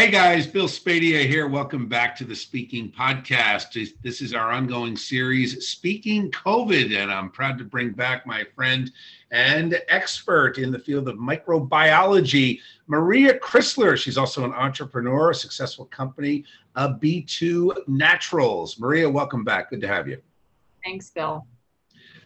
Hey guys, Bill Spadea here. Welcome back to the Speaking Podcast. This is our ongoing series, Speaking COVID, and I'm proud to bring back my friend and expert in the field of microbiology, Maria Chrysler. She's also an entrepreneur, a successful company, uh, a B2 Naturals. Maria, welcome back. Good to have you. Thanks, Bill.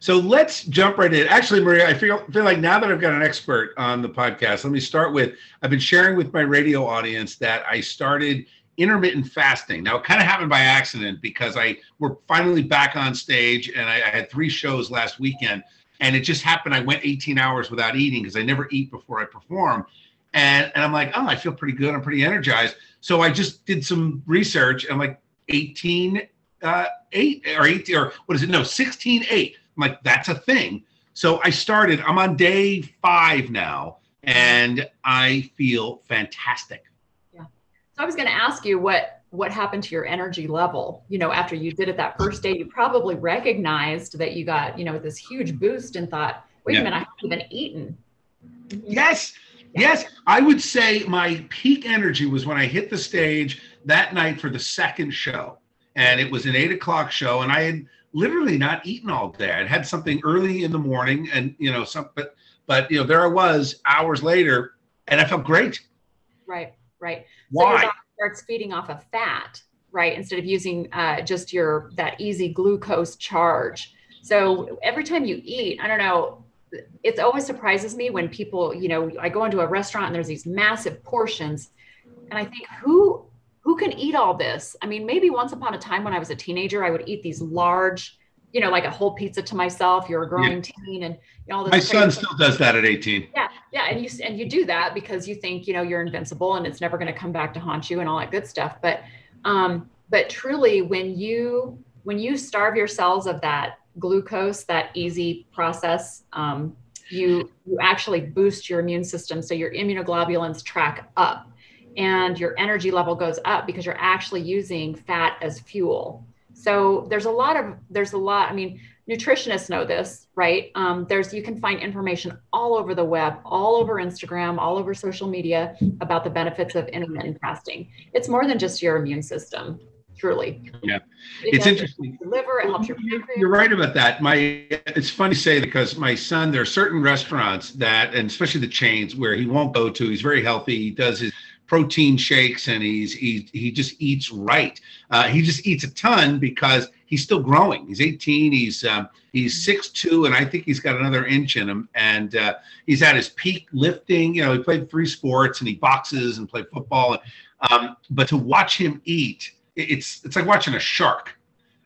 So let's jump right in. Actually, Maria, I feel feel like now that I've got an expert on the podcast, let me start with I've been sharing with my radio audience that I started intermittent fasting. Now it kind of happened by accident because I we're finally back on stage and I, I had three shows last weekend and it just happened I went 18 hours without eating because I never eat before I perform. And, and I'm like, oh, I feel pretty good. I'm pretty energized. So I just did some research. I'm like 18, uh, eight or 18 or what is it? No, 16, eight I'm like, that's a thing. So I started, I'm on day five now, and I feel fantastic. Yeah. So I was going to ask you what what happened to your energy level you know after you did it that first day you probably recognized that you got you know this huge boost and thought wait yeah. a minute i haven't even eaten yes yes i would say my peak energy was when i hit the stage that night for the second show and it was an eight o'clock show and i had literally not eaten all day. I'd had something early in the morning, and you know, some, but but you know, there I was hours later, and I felt great. Right, right. Why? So starts feeding off of fat, right? Instead of using uh, just your that easy glucose charge. So every time you eat, I don't know. It always surprises me when people, you know, I go into a restaurant and there's these massive portions, and I think, who who can eat all this? I mean, maybe once upon a time when I was a teenager, I would eat these large, you know, like a whole pizza to myself. You're a growing yeah. teen, and you know, all this. My son still does that at 18. Yeah, yeah, and you and you do that because you think you know you're invincible and it's never going to come back to haunt you and all that good stuff. But, um, but truly, when you when you starve your cells of that glucose, that easy process, um, you you actually boost your immune system, so your immunoglobulins track up and your energy level goes up because you're actually using fat as fuel. So there's a lot of there's a lot. I mean, nutritionists know this, right? Um, there's you can find information all over the web, all over Instagram, all over social media about the benefits of intermittent fasting. It's more than just your immune system, truly. Yeah, it it's interesting. liver, it helps your pancreas. You're right about that. My it's funny to say because my son, there are certain restaurants that, and especially the chains, where he won't go to. He's very healthy. He does his protein shakes and he's he he just eats right. Uh, he just eats a ton because he's still growing. He's 18. He's um, he's 6'2", and I think he's got another inch in him. And uh, he's at his peak lifting. You know, he played three sports and he boxes and played football. Um, but to watch him eat, it's it's like watching a shark,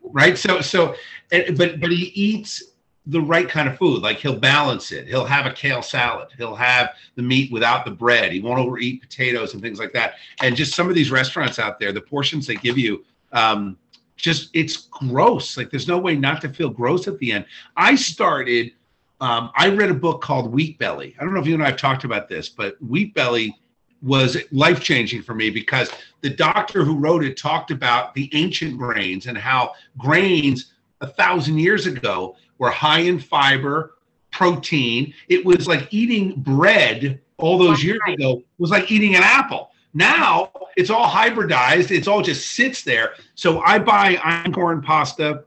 right? So so, but but he eats the right kind of food. Like he'll balance it. He'll have a kale salad. He'll have the meat without the bread. He won't overeat potatoes and things like that. And just some of these restaurants out there, the portions they give you, um, just it's gross. Like there's no way not to feel gross at the end. I started. Um, I read a book called Wheat Belly. I don't know if you and I have talked about this, but Wheat Belly was life changing for me because the doctor who wrote it talked about the ancient grains and how grains a thousand years ago were high in fiber, protein. It was like eating bread all those years ago was like eating an apple. Now it's all hybridized. It's all just sits there. So I buy einkorn pasta,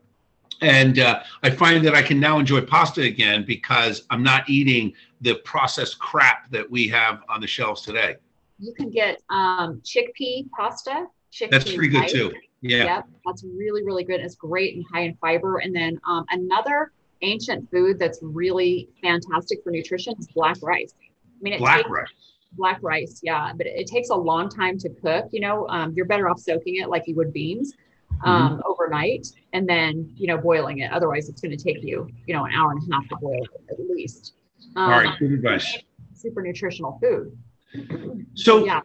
and uh, I find that I can now enjoy pasta again because I'm not eating the processed crap that we have on the shelves today. You can get um, chickpea pasta. Chickpea That's pretty good too. Yeah. Yep, that's really, really good. It's great and high in fiber. And then um, another ancient food that's really fantastic for nutrition is black rice. I mean, black takes, rice. Black rice, yeah, but it, takes a long time to cook. You know, um, you're better off soaking it like you would beans um, mm-hmm. overnight, and then you know boiling it. Otherwise, it's going to take you you know an hour and a half to boil it at least. Um, All right, good advice. Super nutritional food. So yeah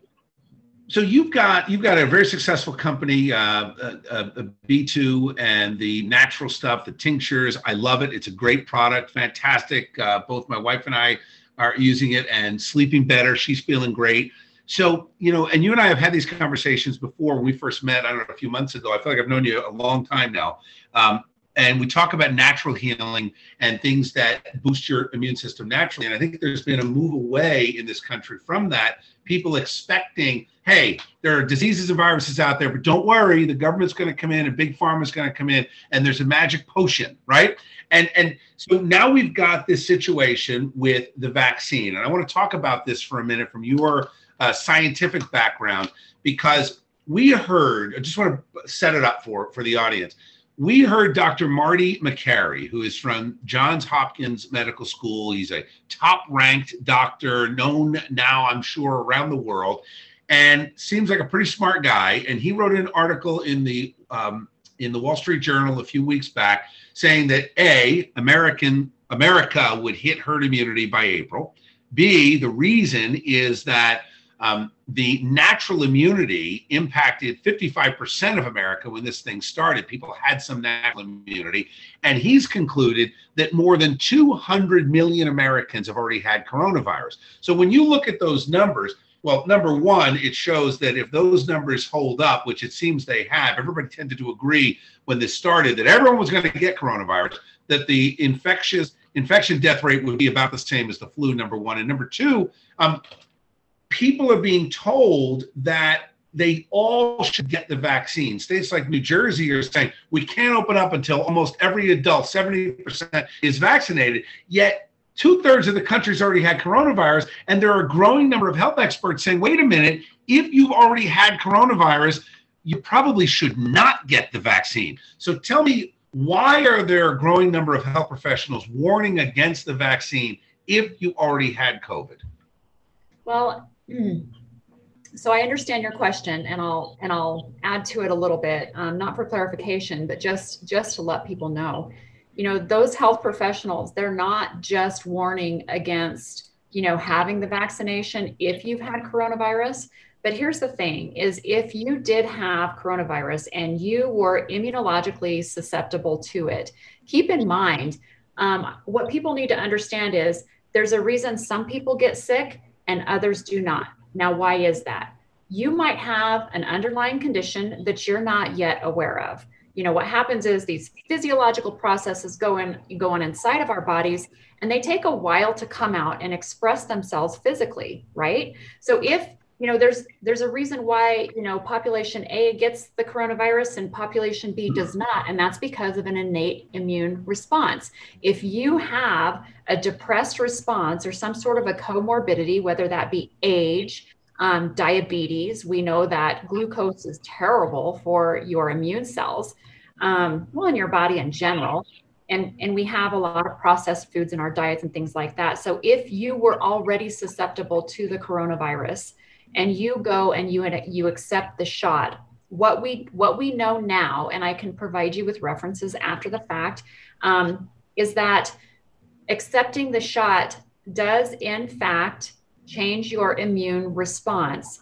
so you've got you've got a very successful company, uh, a B2, and the natural stuff, the tinctures. I love it. It's a great product, fantastic. Uh, both my wife and I are using it and sleeping better. She's feeling great. So you know, and you and I have had these conversations before when we first met. I don't know a few months ago. I feel like I've known you a long time now. Um, and we talk about natural healing and things that boost your immune system naturally. And I think there's been a move away in this country from that. People expecting, hey, there are diseases and viruses out there, but don't worry, the government's going to come in and big pharma's going to come in, and there's a magic potion, right? And and so now we've got this situation with the vaccine, and I want to talk about this for a minute from your uh, scientific background because we heard. I just want to set it up for for the audience we heard Dr. Marty Makary, who is from Johns Hopkins Medical School. He's a top ranked doctor, known now, I'm sure, around the world, and seems like a pretty smart guy. And he wrote an article in the um, in the Wall Street Journal a few weeks back saying that A, American America would hit herd immunity by April. B, the reason is that um, the natural immunity impacted 55% of America when this thing started. People had some natural immunity. And he's concluded that more than 200 million Americans have already had coronavirus. So when you look at those numbers, well, number one, it shows that if those numbers hold up, which it seems they have, everybody tended to agree when this started that everyone was going to get coronavirus, that the infectious infection death rate would be about the same as the flu, number one. And number two, um, people are being told that they all should get the vaccine. States like New Jersey are saying we can't open up until almost every adult, 70%, is vaccinated. Yet two thirds of the country's already had coronavirus. And there are a growing number of health experts saying, wait a minute, if you've already had coronavirus, you probably should not get the vaccine. So tell me, why are there a growing number of health professionals warning against the vaccine if you already had COVID? Well. So I understand your question, and I'll and I'll add to it a little bit, um, not for clarification, but just just to let people know. You know, those health professionals, they're not just warning against you know having the vaccination if you've had coronavirus. But here's the thing: is if you did have coronavirus and you were immunologically susceptible to it, keep in mind um, what people need to understand is there's a reason some people get sick and others do not. Now, why is that? You might have an underlying condition that you're not yet aware of. You know, what happens is these physiological processes go in go on inside of our bodies and they take a while to come out and express themselves physically, right? So if you know there's there's a reason why you know population a gets the coronavirus and population b does not and that's because of an innate immune response if you have a depressed response or some sort of a comorbidity whether that be age um, diabetes we know that glucose is terrible for your immune cells um, well in your body in general. And and we have a lot of processed foods in our diets and things like that. So if you were already susceptible to the coronavirus and you go and you you accept the shot what we what we know now and i can provide you with references after the fact um, is that accepting the shot does in fact change your immune response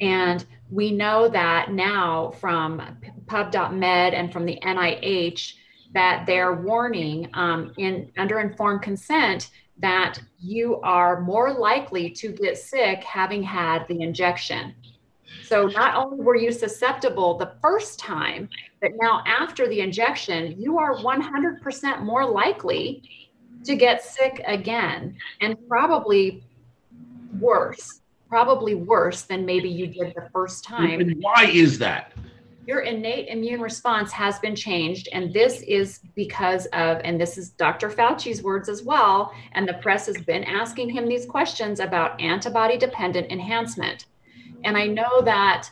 and we know that now from pub.med and from the nih that they're warning um, in under informed consent that you are more likely to get sick having had the injection. So not only were you susceptible the first time, but now after the injection, you are 100% more likely to get sick again and probably worse, probably worse than maybe you did the first time. And why is that? your innate immune response has been changed. And this is because of, and this is Dr. Fauci's words as well. And the press has been asking him these questions about antibody dependent enhancement. And I know that,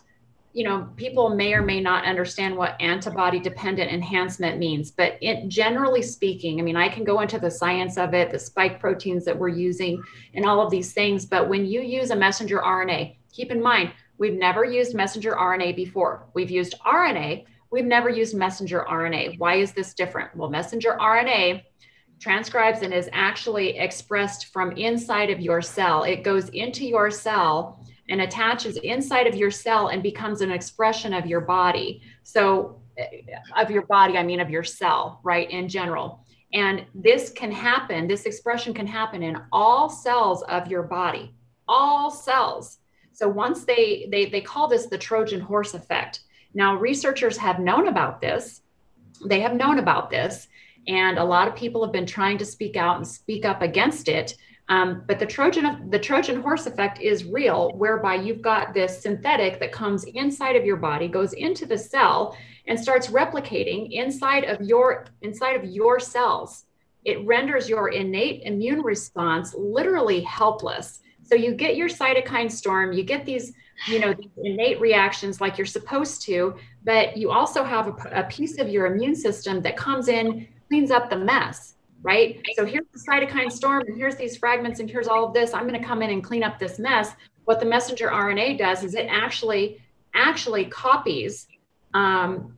you know, people may or may not understand what antibody dependent enhancement means, but it, generally speaking, I mean, I can go into the science of it, the spike proteins that we're using, and all of these things. But when you use a messenger RNA, keep in mind, We've never used messenger RNA before. We've used RNA. We've never used messenger RNA. Why is this different? Well, messenger RNA transcribes and is actually expressed from inside of your cell. It goes into your cell and attaches inside of your cell and becomes an expression of your body. So, eh, of your body, I mean, of your cell, right, in general. And this can happen, this expression can happen in all cells of your body, all cells. So once they they they call this the Trojan horse effect. Now researchers have known about this they have known about this, and a lot of people have been trying to speak out and speak up against it. Um, but the Trojan the Trojan horse effect is real, whereby you've got this synthetic that comes inside of your body, goes into the cell, and starts replicating inside of your inside of your cells. It renders your innate immune response literally helpless. So you get your cytokine storm, you get these, you know, these innate reactions like you're supposed to, but you also have a, a piece of your immune system that comes in, cleans up the mess right? So here's the cytokine storm, and here's these fragments, and here's all of this. I'm going to come in and clean up this mess. What the messenger RNA does is it actually actually copies um,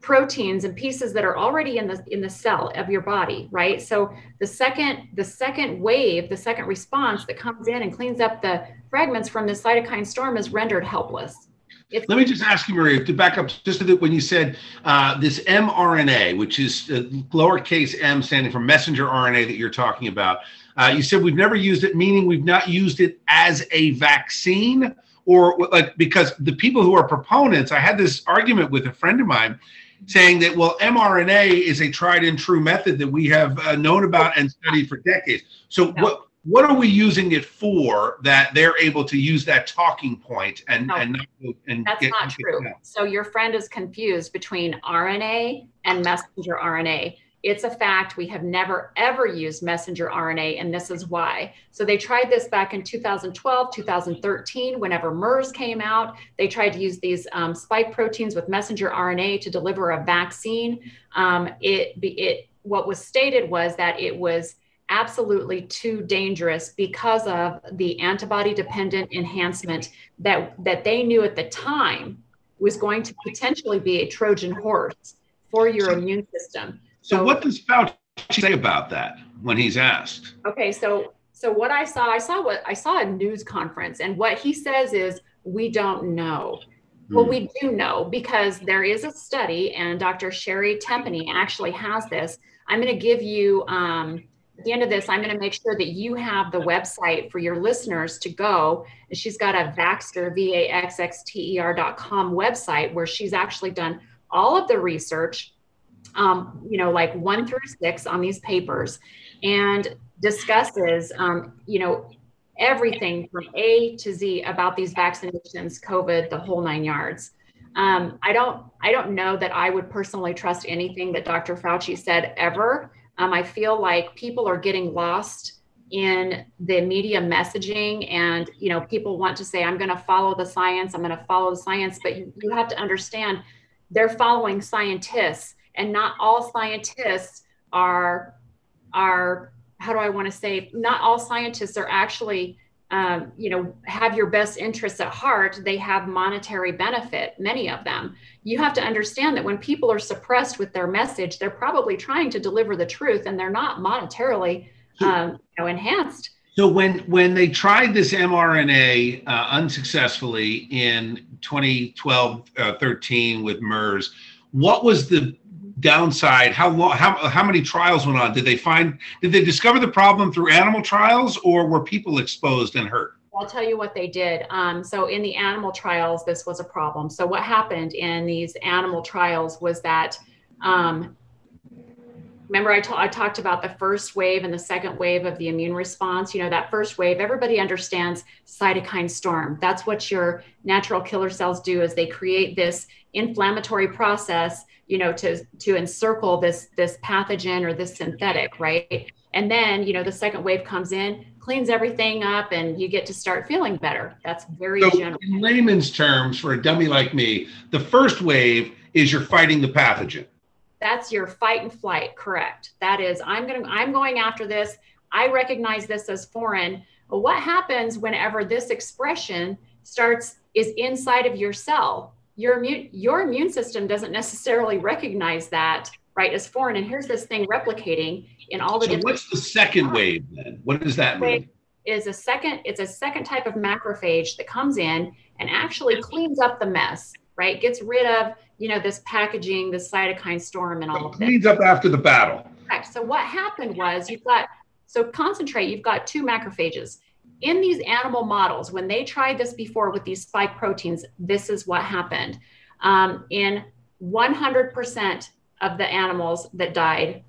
proteins and pieces that are already in the in the cell of your body, right? So the second the second wave, the second response that comes in and cleans up the fragments from the cytokine storm is rendered helpless. It's- Let me just ask you, Maria, to back up just to the, when you said uh, this mRNA, which is uh, lowercase m standing for messenger RNA that you're talking about. Uh, you said we've never used it, meaning we've not used it as a vaccine, or like because the people who are proponents. I had this argument with a friend of mine saying that well, mRNA is a tried and true method that we have uh, known about and studied for decades. So no. what what are we using it for that they're able to use that talking point and no, and, and that's get, not true. so your friend is confused between rna and messenger rna it's a fact. We have never ever used messenger rna and this is why. So they tried this back in 2012 2013 whenever mers came out. They tried to use these um, spike proteins with messenger rna to deliver a vaccine. Um, it it what was stated was that it was absolutely too dangerous because of the antibody dependent enhancement that that they knew at the time was going to potentially be a trojan horse for your so, immune system so, so what does fauci say about that when he's asked okay so so what i saw i saw what i saw a news conference and what he says is we don't know well, hmm. we do know because there is a study, and Dr. Sherry Tenpenny actually has this. I'm going to give you um, at the end of this, I'm going to make sure that you have the website for your listeners to go. And she's got a Vaxxter, V A X X T E R.com website where she's actually done all of the research, um, you know, like one through six on these papers and discusses, um, you know, everything from A to Z about these vaccinations, COVID, the whole nine yards. Um, I don't, I don't know that I would personally trust anything that Dr. Fauci said ever um, I feel like people are getting lost in the media messaging and you know people want to say i'm going to follow the science i'm going to follow the science but you, you have to understand they're following scientists and not all scientists are are how do i want to say not all scientists are actually um, you know have your best interests at heart they have monetary benefit many of them. You have to understand that when people are suppressed with their message they're probably trying to deliver the truth and they're not monetarily um, you know enhanced. So when when they tried this mrna uh, unsuccessfully in 2012 uh, 13 with mers what was the downside how long how, how many trials went on did they find did they discover the problem through animal trials or were people exposed and hurt I'll tell you what they did. Um, so, in the animal trials, this was a problem. So, what happened in these animal trials was that, um, remember, I, I talked about the first wave and the second wave of the immune response. You know, that first wave, everybody understands cytokine storm. That's what your natural killer cells do is they create this inflammatory process you know to to encircle this this pathogen or this synthetic right? And then you know the second wave comes in cleans everything up and you get to start feeling better. That's very so general. in layman's terms for a dummy like me the first wave is you're fighting the pathogen. That's your fight and flight correct. That is i'm going to i'm going after this. I recognize this as foreign. But what happens whenever this expression starts is inside of your cell your immune your immune system doesn't necessarily recognize that right as foreign. And here's this thing replicating in all the so what's the second wave then? What does that mean? Is a second it's a second type of macrophage that comes in and actually cleans up the mess right? Gets rid of you know this packaging this cytokine storm and all of that cleans up after the battle. Correct so what happened was you've got so concentrate you've got two macrophages in these animal models, when they tried this before with these spike proteins, this is what happened. Um, in 100% of the animals that died,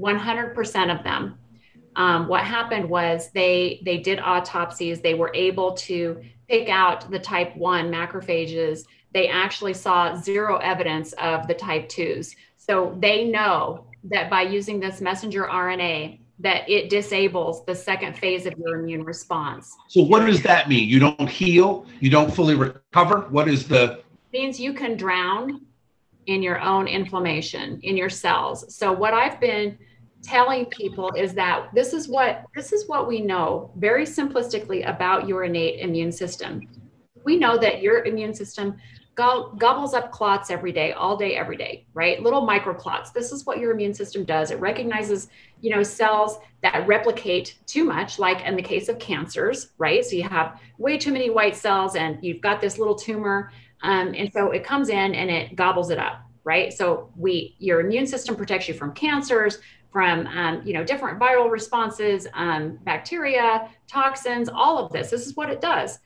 100% of them, um, what happened was they they did autopsies. They were able to pick out the type one macrophages. They actually saw zero evidence of the type twos. So they know that by using this messenger RNA, that it disables the second phase of your immune response. So what does that mean? You don't heal, you don't fully recover? What is the means you can drown in your own inflammation in your cells. So what I've been telling people is that this is what this is what we know very simplistically about your innate immune system. We know that your immune system gobbles up clots every day, all day, every day, right? Little micro clots. This is what your immune system does. It recognizes, you know, cells that replicate too much, like in the case of cancers, right? So you have way too many white cells and you've got this little tumor. Um, and so it comes in and it gobbles it up, right? So we, your immune system protects you from cancers, from um, you know different viral responses, um, bacteria, toxins, all of this. This is what it does.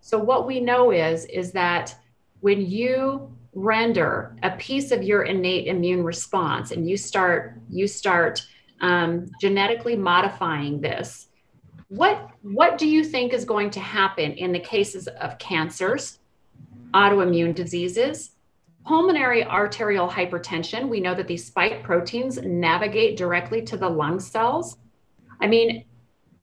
So what we know is is that when you render a piece of your innate immune response and you start you start um, genetically modifying this what what do you think is going to happen in the cases of cancers autoimmune diseases pulmonary arterial hypertension? We know that these spike proteins navigate directly to the lung cells. I mean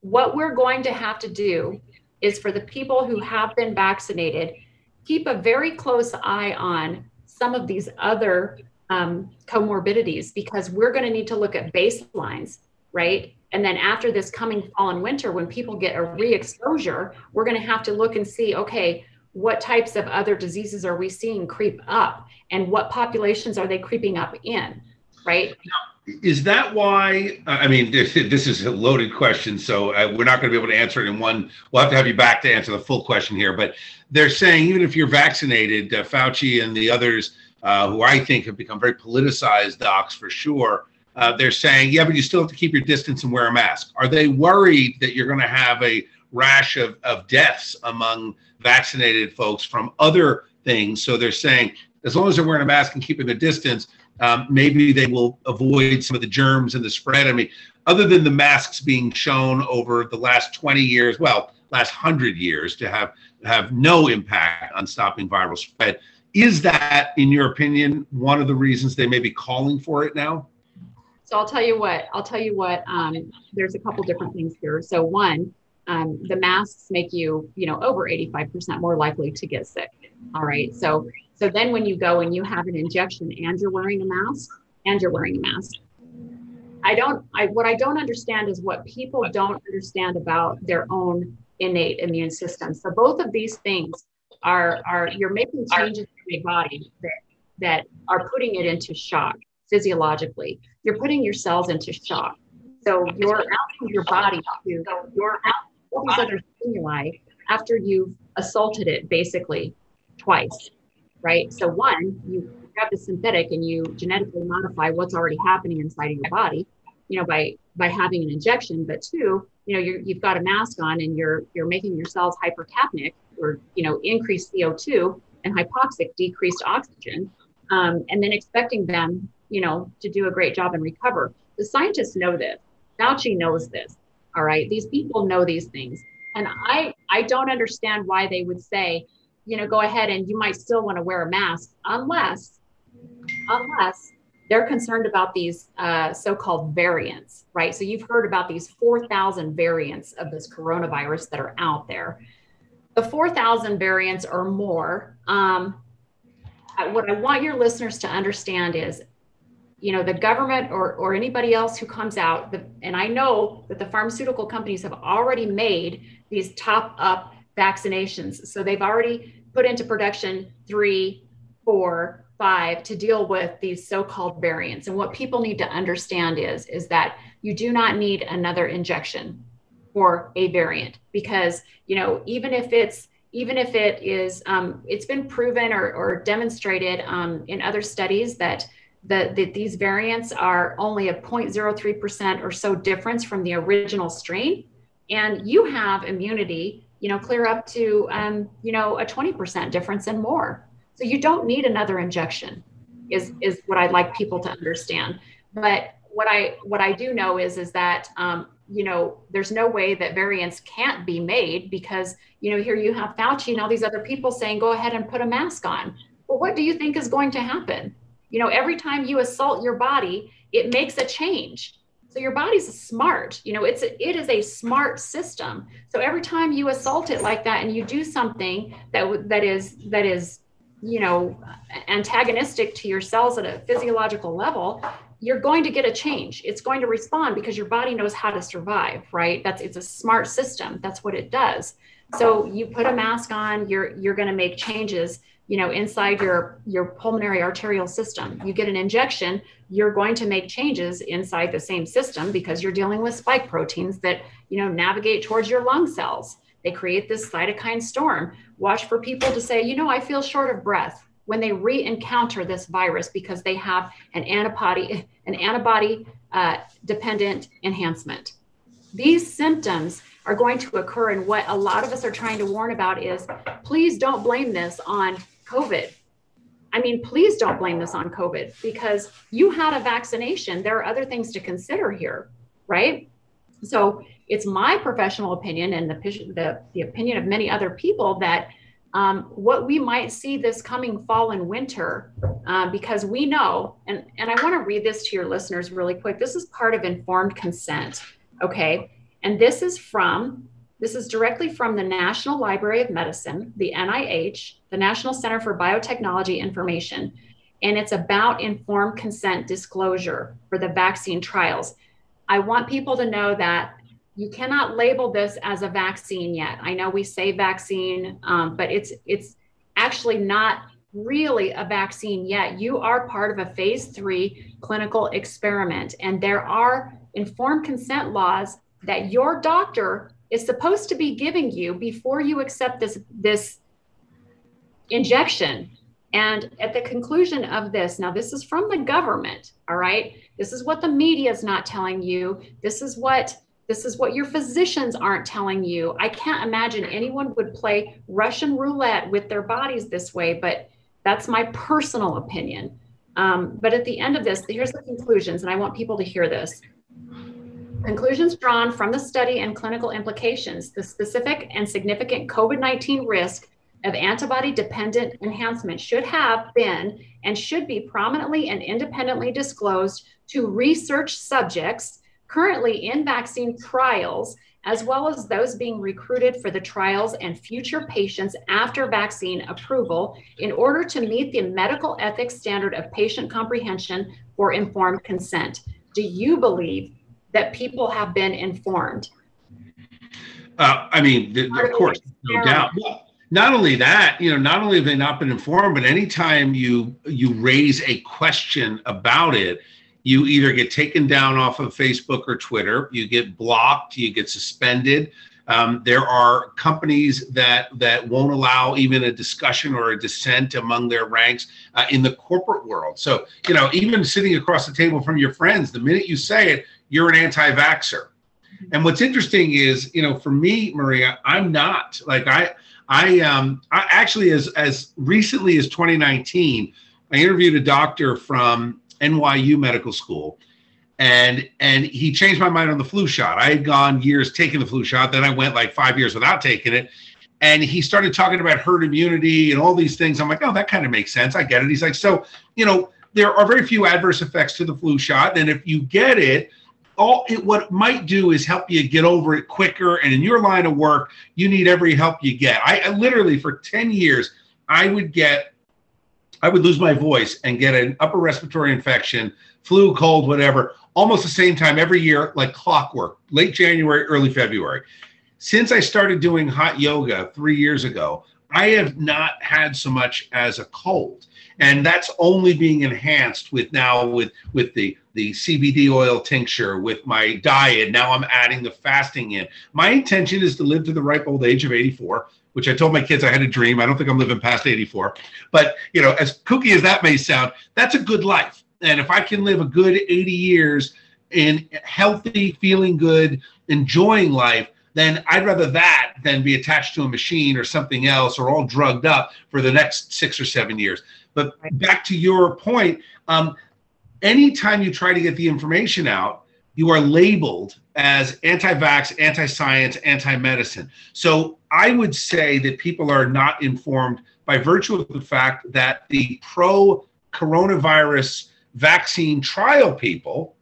what we're going to have to do is for the people who have been vaccinated keep a very close eye on some of these other um, comorbidities because we're going to need to look at baselines, right? And then after this coming fall and winter, when people get a re exposure, we're going to have to look and see okay, what types of other diseases are we seeing creep up and what populations are they creeping up in, right? Is that why i mean this, this is a loaded question so uh, we're not going to be able to answer it in one we'll have to have you back to answer the full question here but they're saying even if you're vaccinated uh, fauci and the others uh, who i think have become very politicized docs for sure uh, they're saying yeah but you still have to keep your distance and wear a mask. Are they worried that you're going to have a rash of, of deaths among vaccinated folks from other things? So they're saying as long as they're wearing a mask and keeping the distance um, maybe they will avoid some of the germs and the spread. I mean, other than the masks being shown over the last 20 years, well, last 100 years to have have no impact on stopping viral spread. Is that, in your opinion, one of the reasons they may be calling for it now? So I'll tell you what. I'll tell you what. Um, there's a couple different things here. So one, um, the masks make you, you know, over 85% more likely to get sick. All right. So so then when you go and you have an injection and you're wearing a mask and you're wearing a mask, I don't, I, what I don't understand is what people don't understand about their own innate immune system. So both of these things are, are you're making changes in your body that, that are putting it into shock physiologically. You're putting your cells into shock. So you're asking your body to, you're all these other stimuli after you've assaulted it basically twice right? So one, you grab the synthetic and you genetically modify what's already happening inside of your body, you know, by by having an injection. But two, you know, you you've got a mask on and you're you're making your cells hypercapnic or you know increased CO2 and hypoxic, decreased oxygen, um, and then expecting them, you know, to do a great job and recover. The scientists know this. Fauci knows this. All right, these people know these things, and I I don't understand why they would say you know, go ahead and you might still want to wear a mask unless, unless they're concerned about these uh, so-called variants, right? So you've heard about these 4,000 variants of this coronavirus that are out there. The 4,000 variants or more. Um, what I want your listeners to understand is, you know, the government or or anybody else who comes out, the, and I know that the pharmaceutical companies have already made these top up vaccinations. So they've already put into production three, four, five to deal with these so-called variants. And what people need to understand is, is that you do not need another injection for a variant because, you know, even if it's even if it is, um, it's been proven or, or demonstrated um, in other studies that the, that these variants are only a 0.03% or so difference from the original strain. And you have immunity you know, clear up to, um, you know, a 20% difference and more. So you don't need another injection. is is what I'd like people to understand. But what I what I do know is is that um, you know there's no way that variants can't be made because you know here you have Fauci and all these other people saying go ahead and put a mask on. Well, what do you think is going to happen? You know, every time you assault your body, it makes a change. So your body's smart. You know, it's a, it is a smart system. So every time you assault it like that and you do something that that is that is you know antagonistic to your cells at a physiological level you're going to get a change it's going to respond because your body knows how to survive right that's it's a smart system that's what it does so you put a mask on you're you're going to make changes you know inside your your pulmonary arterial system. You get an injection you're going to make changes inside the same system because you're dealing with spike proteins that you know navigate towards your lung cells. They create this cytokine storm. Watch for people to say you know i feel short of breath. When they re-encounter this virus because they have an antibody an antibody uh, dependent enhancement. These symptoms are going to occur and what a lot of us are trying to warn about is please don't blame this on COVID. I mean, please don't blame this on COVID because you had a vaccination. There are other things to consider here, right? So it's my professional opinion and the, the, the opinion of many other people that um, what we might see this coming fall and winter, uh, because we know, and, and I want to read this to your listeners really quick. This is part of informed consent, okay? And this is from this is directly from the National Library of Medicine, the NIH, the National Center for Biotechnology Information, and it's about informed consent disclosure for the vaccine trials. I want people to know that you cannot label this as a vaccine yet. I know we say vaccine, um, but it's it's actually not really a vaccine yet. You are part of a phase three clinical experiment, and there are informed consent laws that your doctor is supposed to be giving you before you accept this this injection. And at the conclusion of this now this is from the government all right? This is what the media is not telling you. This is what this is what your physicians aren't telling you. I can't imagine anyone would play russian roulette with their bodies this way but that's my personal opinion. Um, but at the end of this here's the conclusions and i want people to hear this Conclusions drawn from the study and clinical implications, the specific and significant COVID 19 risk of antibody dependent enhancement should have been and should be prominently and independently disclosed to research subjects currently in vaccine trials, as well as those being recruited for the trials and future patients after vaccine approval, in order to meet the medical ethics standard of patient comprehension for informed consent. Do you believe that people have been informed. Uh, I mean, th- of course, no doubt. not only that, you know, not only have they not been informed, but anytime you you raise a question about it, you either get taken down off of Facebook or Twitter, you get blocked, you get suspended. Um, there are companies that that won't allow even a discussion or a dissent among their ranks uh, in the corporate world. So you know, even sitting across the table from your friends, the minute you say it, you're an anti-vaxxer. And what's interesting is, you know, for me, Maria, I'm not like I, I, um, I actually, as as recently as 2019, I interviewed a doctor from NYU Medical School, and and he changed my mind on the flu shot. I had gone years taking the flu shot, then I went like five years without taking it, and he started talking about herd immunity and all these things. I'm like, oh, that kind of makes sense. I get it. He's like, so you know, there are very few adverse effects to the flu shot, and if you get it all it what it might do is help you get over it quicker and in your line of work you need every help you get. I, I, literally for 10 years i would get i would lose my voice and get an upper respiratory infection flu cold whatever almost the same time every year like clockwork late january early february. Since i started doing hot yoga three years ago i have not had so much as a cold and that's only being enhanced with now with with the the CBD oil tincture with my diet. Now I'm adding the fasting in. My intention is to live to the ripe old age of 84, which I told my kids I had a dream. I don't think I'm living past 84. But, you know, as kooky as that may sound, that's a good life. And if I can live a good 80 years in healthy, feeling good, enjoying life, then I'd rather that than be attached to a machine or something else or all drugged up for the next six or seven years. But back to your point, um, anytime you try to get the information out, you are labeled as anti-vax, anti-science, anti-medicine. So I would say that people are not informed by virtue of the fact that the pro coronavirus vaccine trial people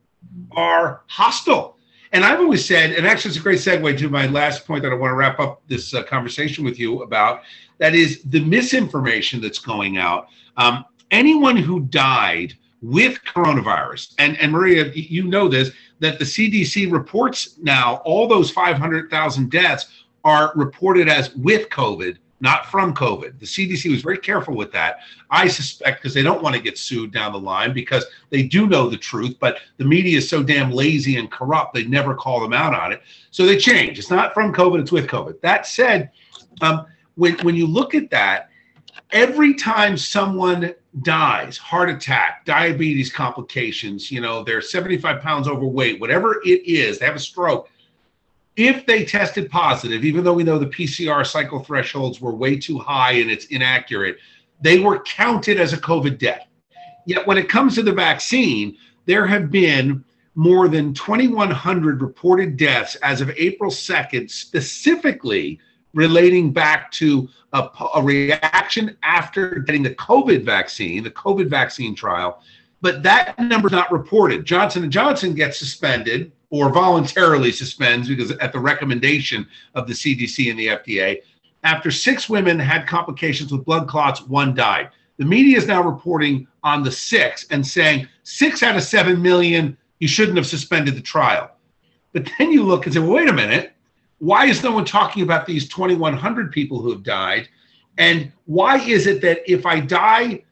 are hostile. And I've always said, and actually, it's a great segue to my last point that I want to wrap up this uh, conversation with you about. That is the misinformation that's going out. Um, anyone who died with coronavirus, and, and Maria, you know this, that the CDC reports now all those 500,000 deaths are reported as with COVID, not from COVID. The CDC was very careful with that. I suspect because they don't want to get sued down the line because they do know the truth, but the media is so damn lazy and corrupt, they never call them out on it. So they change. It's not from COVID, it's with COVID. That said, um, when, when you look at that, every time someone dies, heart attack, diabetes complications, you know, they're 75 pounds overweight, whatever it is, they have a stroke. If they tested positive, even though we know the PCR cycle thresholds were way too high and it's inaccurate, they were counted as a COVID death. Yet when it comes to the vaccine, there have been more than 2,100 reported deaths as of April 2nd, specifically relating back to a, a, reaction after getting the COVID vaccine, the COVID vaccine trial, but that number is not reported. Johnson and Johnson gets suspended or voluntarily suspends because at the recommendation of the CDC and the FDA, after six women had complications with blood clots, one died. The media is now reporting on the six and saying six out of seven million, you shouldn't have suspended the trial. But then you look and say, well, wait a minute why is no one talking about these 2,100 people who have died? And why is it that if I die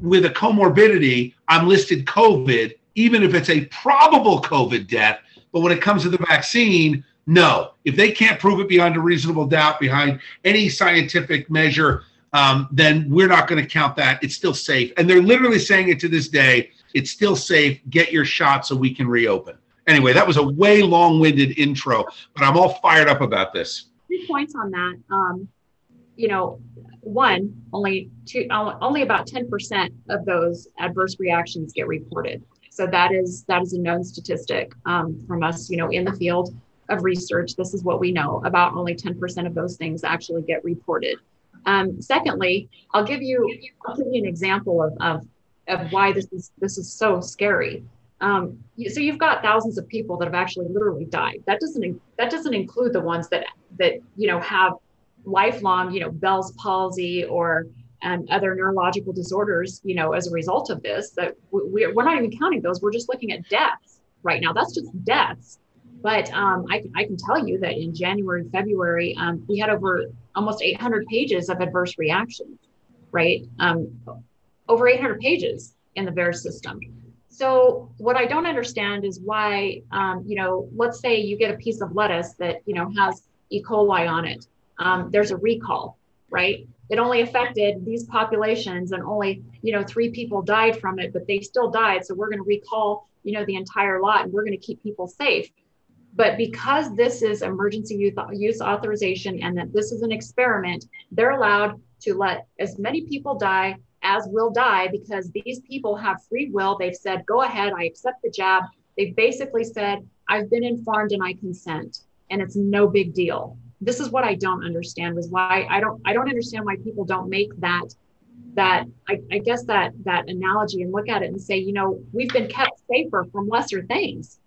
with a comorbidity, I'm listed COVID, even if it's a probable COVID death? But when it comes to the vaccine, no. If they can't prove it beyond a reasonable doubt behind any scientific measure, um, then we're not going to count that. It's still safe. And they're literally saying it to this day. It's still safe. Get your shot so we can reopen. Anyway, that was a way long-winded intro, but I'm all fired up about this. Three points on that. Um, you know, one, only two, only about 10% of those adverse reactions get reported. So that is that is a known statistic um, from us, you know, in the field of research. This is what we know about only 10% of those things actually get reported. Um, secondly, I'll give you I'll give you an example of, of of why this is this is so scary. Um, so you've got thousands of people that have actually literally died. That doesn't that doesn't include the ones that that you know have lifelong you know Bell's palsy or um, other neurological disorders. You know, as a result of this, that we, we're not even counting those. We're just looking at deaths right now. That's just deaths. But um, I, I, can tell you that in January, February, um, we had over almost 800 pages of adverse reactions, right? Um, over 800 pages in the VAERS system. So what I don't understand is why, um, you know, let's say you get a piece of lettuce that you know has E. coli on it. Um, there's a recall, right? It only affected these populations, and only you know three people died from it, but they still died. So we're going to recall, you know, the entire lot, and we're going to keep people safe. But because this is emergency use, use authorization and that this is an experiment, they're allowed to let as many people die as will die because these people have free will. They've said, go ahead, I accept the jab. They've basically said, I've been informed and I consent, and it's no big deal. This is what I don't understand was why I don't I don't understand why people don't make that that I, I guess that that analogy and look at it and say, you know, we've been kept safer from lesser things.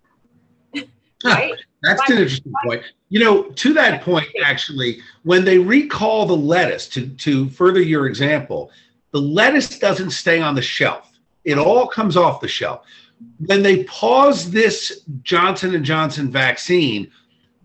right? That's an interesting point. You know, to that point, actually, when they recall the lettuce, to, to further your example, the lettuce doesn't stay on the shelf. It all comes off the shelf. When they pause this Johnson and Johnson vaccine,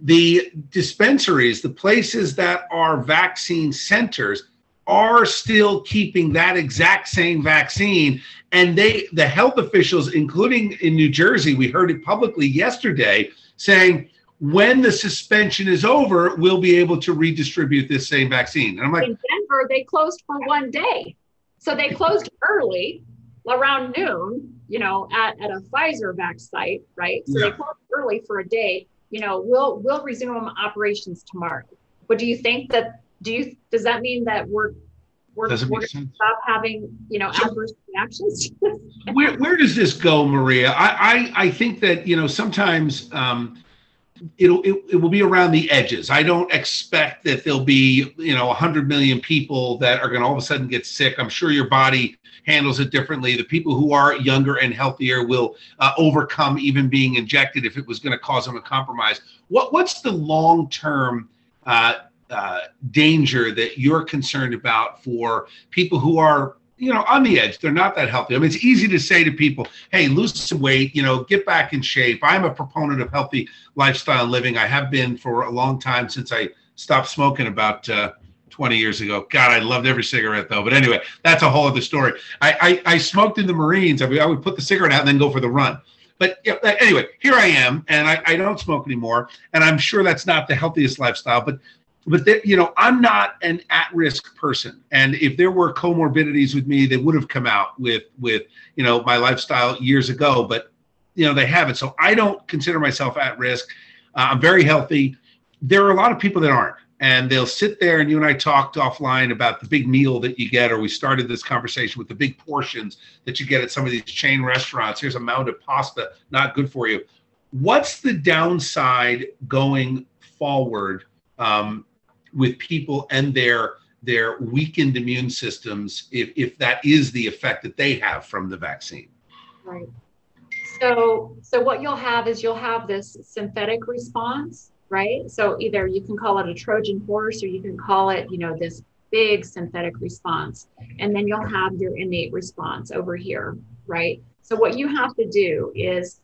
the dispensaries, the places that are vaccine centers, are still keeping that exact same vaccine and they the health officials including in New Jersey we heard it publicly yesterday saying when the suspension is over we'll be able to redistribute this same vaccine and I'm like in Denver they closed for one day so they closed early around noon, you know, at, at a Pfizer vac site, right? So yeah. they closed early for a day. you know, we'll we'll resume operations tomorrow. But do you think that do you does that mean that we're we're, we're make sense. stop having you know adverse reactions? where where does this go, Maria? I I, I think that you know sometimes um, it'll it, it will be around the edges. I don't expect that there'll be you know 100 million people that are going to all of a sudden get sick. I'm sure your body handles it differently. The people who are younger and healthier will uh, overcome even being injected if it was going to cause them a compromise. What what's the long term uh, uh, danger that you're concerned about for people who are you know on the edge. They're not that healthy. I mean it's easy to say to people hey lose some weight you know get back in shape. I'm a proponent of healthy lifestyle living. I have been for a long time since i stopped smoking about uh, 20 years ago. God i loved every cigarette though. But anyway that's a whole other story. I i, I smoked in the marines. I, mean, I would put the cigarette out and then go for the run. But anyway here i am and I, I don't smoke anymore and i'm sure that's not the healthiest lifestyle but but you know i'm not an at-risk person. And if there were comorbidities with me they would have come out with with you know my lifestyle years ago but you know they haven't. So i don't consider myself at risk. Uh, i'm very healthy. There are a lot of people that aren't. And they'll sit there and you and i talked offline about the big meal that you get or we started this conversation with the big portions that you get at some of these chain restaurants. Here's a mound of pasta not good for you. What's the downside going forward um, with people and their their weakened immune systems if, if that is the effect that they have from the vaccine. Right. So so what you'll have is you'll have this synthetic response right? So either you can call it a trojan horse or you can call it you know this big synthetic response. And then you'll have your innate response over here right? So what you have to do is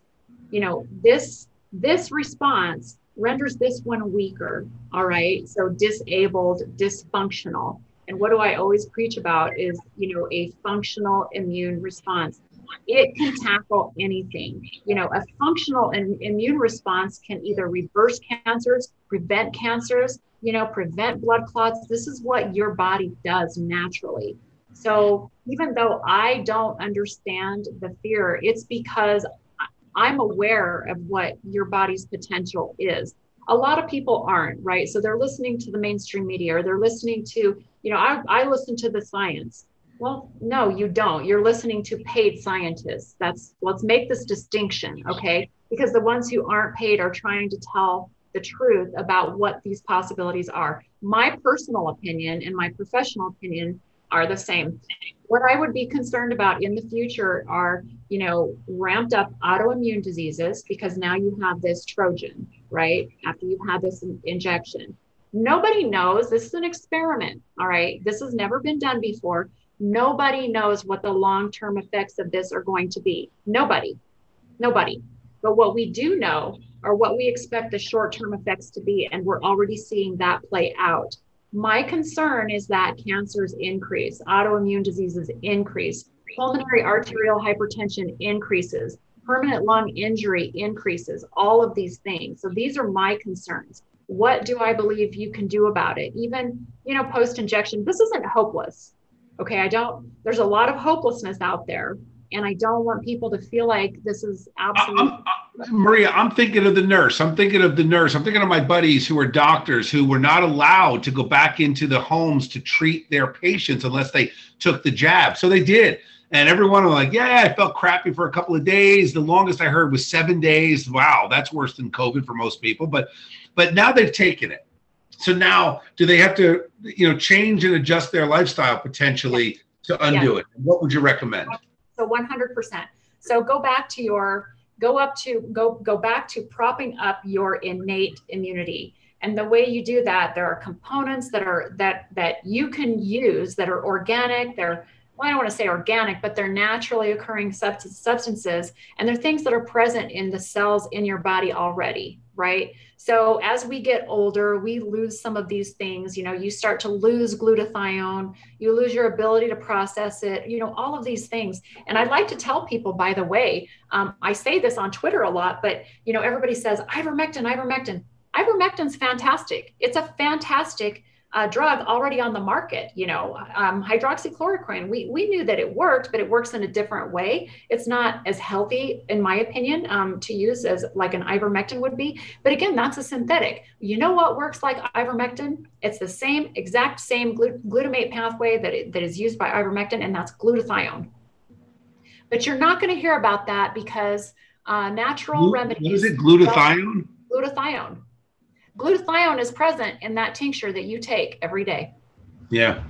you know this this response renders this one weaker. All right. So disabled, dysfunctional. And what do I always preach about is, you know, a functional immune response. It can tackle anything. You know, a functional and immune response can either reverse cancers, prevent cancers, you know, prevent blood clots. This is what your body does naturally. So even though I don't understand the fear, it's because I'm aware of what your body's potential is. A lot of people aren't, right? So they're listening to the mainstream media or they're listening to, you know, I, I listen to the science. Well, no, you don't. You're listening to paid scientists. That's let's make this distinction, okay? Because the ones who aren't paid are trying to tell the truth about what these possibilities are. My personal opinion and my professional opinion are the same. thing. What I would be concerned about in the future are, you know, ramped up autoimmune diseases because now you have this Trojan, right? After you've had this injection. Nobody knows. This is an experiment, all right? This has never been done before. Nobody knows what the long term effects of this are going to be. Nobody. Nobody. But what we do know are what we expect the short term effects to be. And we're already seeing that play out. My concern is that cancers increase, autoimmune diseases increase, pulmonary arterial hypertension increases, permanent lung injury increases, all of these things. So these are my concerns. What do I believe you can do about it? Even, you know, post injection, this isn't hopeless. Okay, I don't, there's a lot of hopelessness out there and I don't want people to feel like this is absolutely. Maria, I'm thinking of the nurse. I'm thinking of the nurse. I'm thinking of my buddies who are doctors who were not allowed to go back into the homes to treat their patients unless they took the jab. So they did. And everyone was like, yeah, I felt crappy for a couple of days. The longest I heard was seven days. Wow, that's worse than COVID for most people. But but now they've taken it. So now do they have to, you know, change and adjust their lifestyle potentially to undo yeah. it? What would you recommend? So 100%. So go back to your go up to go go back to propping up your innate immunity. And the way you do that, there are components that are that that you can use that are organic. They're well, I don't want to say organic, but they're naturally occurring substances, and they're things that are present in the cells in your body already right? So as we get older, we lose some of these things. You know, you start to lose glutathione, you lose your ability to process it, you know, all of these things. And I'd like to tell people, by the way, um, I say this on Twitter a lot, but, you know, everybody says ivermectin, ivermectin. Ivermectin's fantastic. It's a fantastic uh, drug already on the market. You know, um, hydroxychloroquine. We we knew that it worked, but it works in a different way. It's not as healthy, in my opinion, um, to use as like an ivermectin would be. But again, that's a synthetic. You know what works like ivermectin? It's the same exact same glut- glutamate pathway that it, that is used by ivermectin, and that's glutathione. But you're not going to hear about that because uh, natural Glut- remedies. What is it? Glutathione. Glutathione glutathione is present in that tincture that you take every day. Yeah.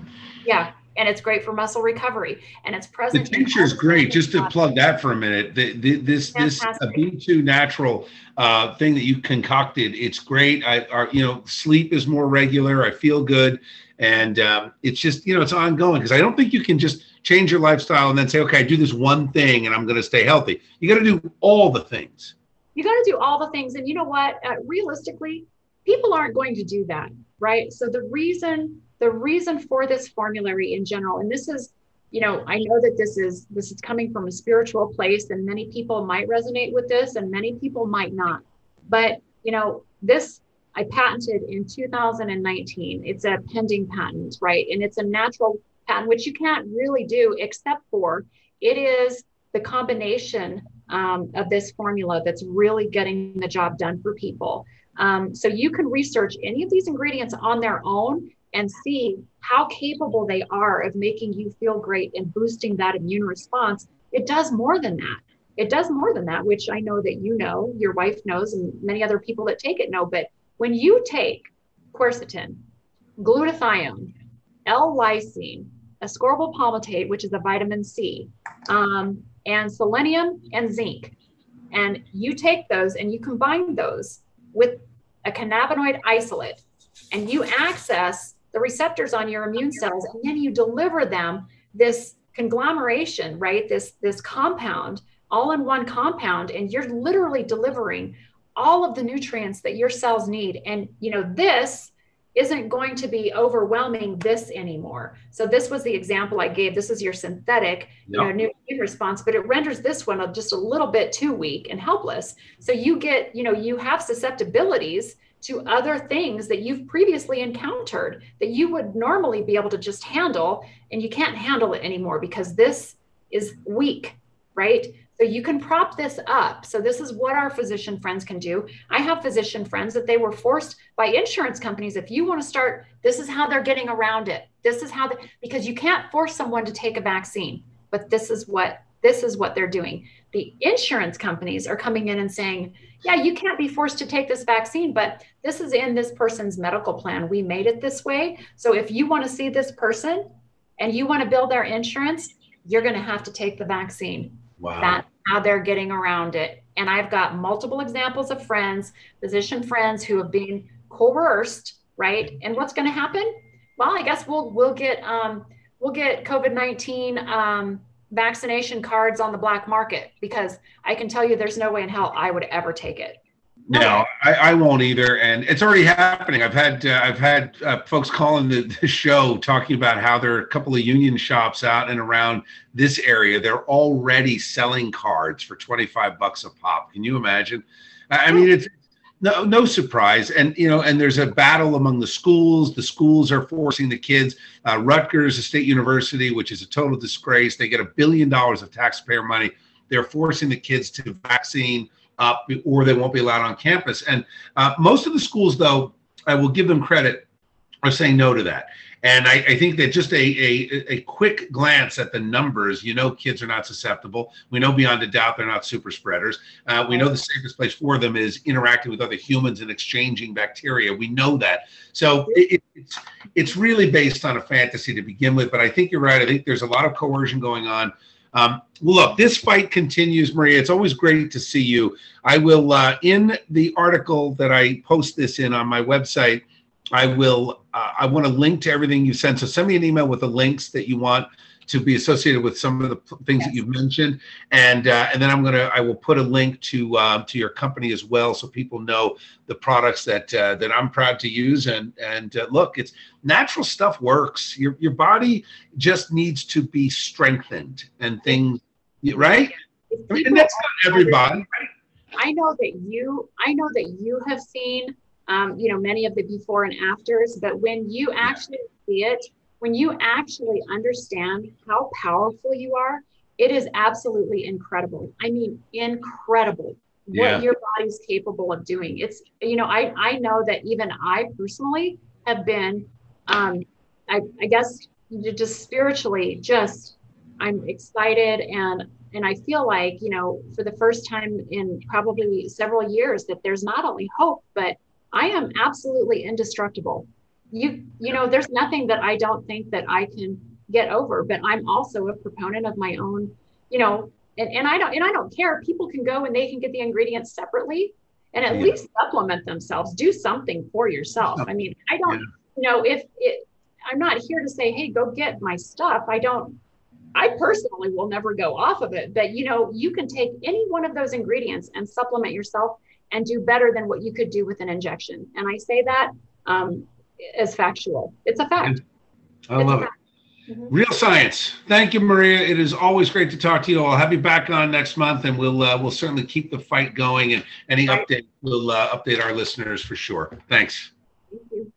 Yeah. And it's great for muscle recovery. And it's present. The tincture is great. Just to plug that for a minute, the, the, this Fantastic. this B2 natural uh, thing that you concocted, it's great. I, are, you know, sleep is more regular. I feel good, and um, it's just you know it's ongoing because I don't think you can just change your lifestyle and then say, okay, I do this one thing and I'm going to stay healthy. You got to do all the things. You got to do all the things, and you know what? Uh, realistically, people aren't going to do that right? So the reason the reason for this formulary in general and this is you know i know that this is this is coming from a spiritual place and many people might resonate with this and many people might not. But you know this i patented in 2019 it's a pending patent right? And it's a natural patent which you can't really do except for it is the combination um, of this formula that's really getting the job done for people um, so you can research any of these ingredients on their own and see how capable they are of making you feel great and boosting that immune response. It does more than that. It does more than that, which I know that you know, your wife knows, and many other people that take it know. But when you take quercetin, glutathione, L-lysine, ascorbyl palmitate, which is a vitamin C, um, and selenium and zinc, and you take those and you combine those with a cannabinoid isolate and you access the receptors on your immune cells and then you deliver them this conglomeration right? This this compound all in one compound and you're literally delivering all of the nutrients that your cells need. And you know this isn't going to be overwhelming this anymore. So this was the example I gave. This is your synthetic, you know, new immune response, but it renders this one just a little bit too weak and helpless. So you get, you know, you have susceptibilities to other things that you've previously encountered that you would normally be able to just handle, and you can't handle it anymore because this is weak, right? So you can prop this up. So this is what our physician friends can do. I have physician friends that they were forced by insurance companies. If you want to start, this is how they're getting around it. This is how because you can't force someone to take a vaccine, but this is what this is what they're doing. The insurance companies are coming in and saying, yeah, you can't be forced to take this vaccine, but this is in this person's medical plan. We made it this way. So if you want to see this person and you want to build their insurance, you're going to have to take the vaccine. Wow. That's how they're getting around it. And I've got multiple examples of friends, physician friends who have been coerced, right? And what's going to happen? Well, I guess we'll we'll get um, we'll get COVID nineteen um, vaccination cards on the black market because I can tell you there's no way in hell I would ever take it. No, I, I, won't either, and it's already happening. I've had uh, I've had uh, folks calling the, the, show talking about how there are a couple of union shops out and around this area. They're already selling cards for twenty five bucks a pop. Can you imagine? I mean, it's no no surprise, and you know, and there's a battle among the schools. The schools are forcing the kids. Uh, Rutgers, a state university, which is a total disgrace. They get a billion dollars of taxpayer money. They're forcing the kids to vaccine up or they won't be allowed on campus. And uh, most of the schools, though, I will give them credit, are saying no to that. And I, I, think that just a, a, a quick glance at the numbers, you know, kids are not susceptible. We know beyond a doubt they're not super spreaders. Uh, we know the safest place for them is interacting with other humans and exchanging bacteria. We know that. So it, it's it's really based on a fantasy to begin with. But I think you're right. I think there's a lot of coercion going on. Um, look, this fight continues, Maria. It's always great to see you. I will, uh, in the article that I post this in on my website, I will, uh, I want to link to everything you send. So send me an email with the links that you want to be associated with some of the things yes. that you've mentioned, and uh, and then I'm gonna I will put a link to uh, to your company as well, so people know the products that uh, that I'm proud to use. And and uh, look, it's natural stuff works. Your your body just needs to be strengthened and things, right? I mean, and that's not everybody. I know that you I know that you have seen um, you know, many of the before and afters. But when you actually see it, when you actually understand how powerful you are, it is absolutely incredible. I mean, incredible yeah. what your body's capable of doing. It's, you know, I, I know that even I personally have been, um, I, I guess, just spiritually, just I'm excited and and I feel like, you know, for the first time in probably several years, that there's not only hope, but I am absolutely indestructible. You, you know, there's nothing that I don't think that I can get over, but I'm also a proponent of my own, you know, and, and I don't and I don't care. People can go and they can get the ingredients separately and at yeah. least supplement themselves. Do something for yourself. I mean, I don't, yeah. you know, if it I'm not here to say, hey, go get my stuff. I don't I personally will never go off of it, but you know, you can take any one of those ingredients and supplement yourself and do better than what you could do with an injection. And I say that um, as factual. It's a fact. I it's love it. Mm-hmm. Real science. Thank you, Maria. It is always great to talk to you. I'll have you back on next month, and we'll uh, we'll certainly keep the fight going. And any right. update, we'll uh, update our listeners for sure. Thanks. Thank you.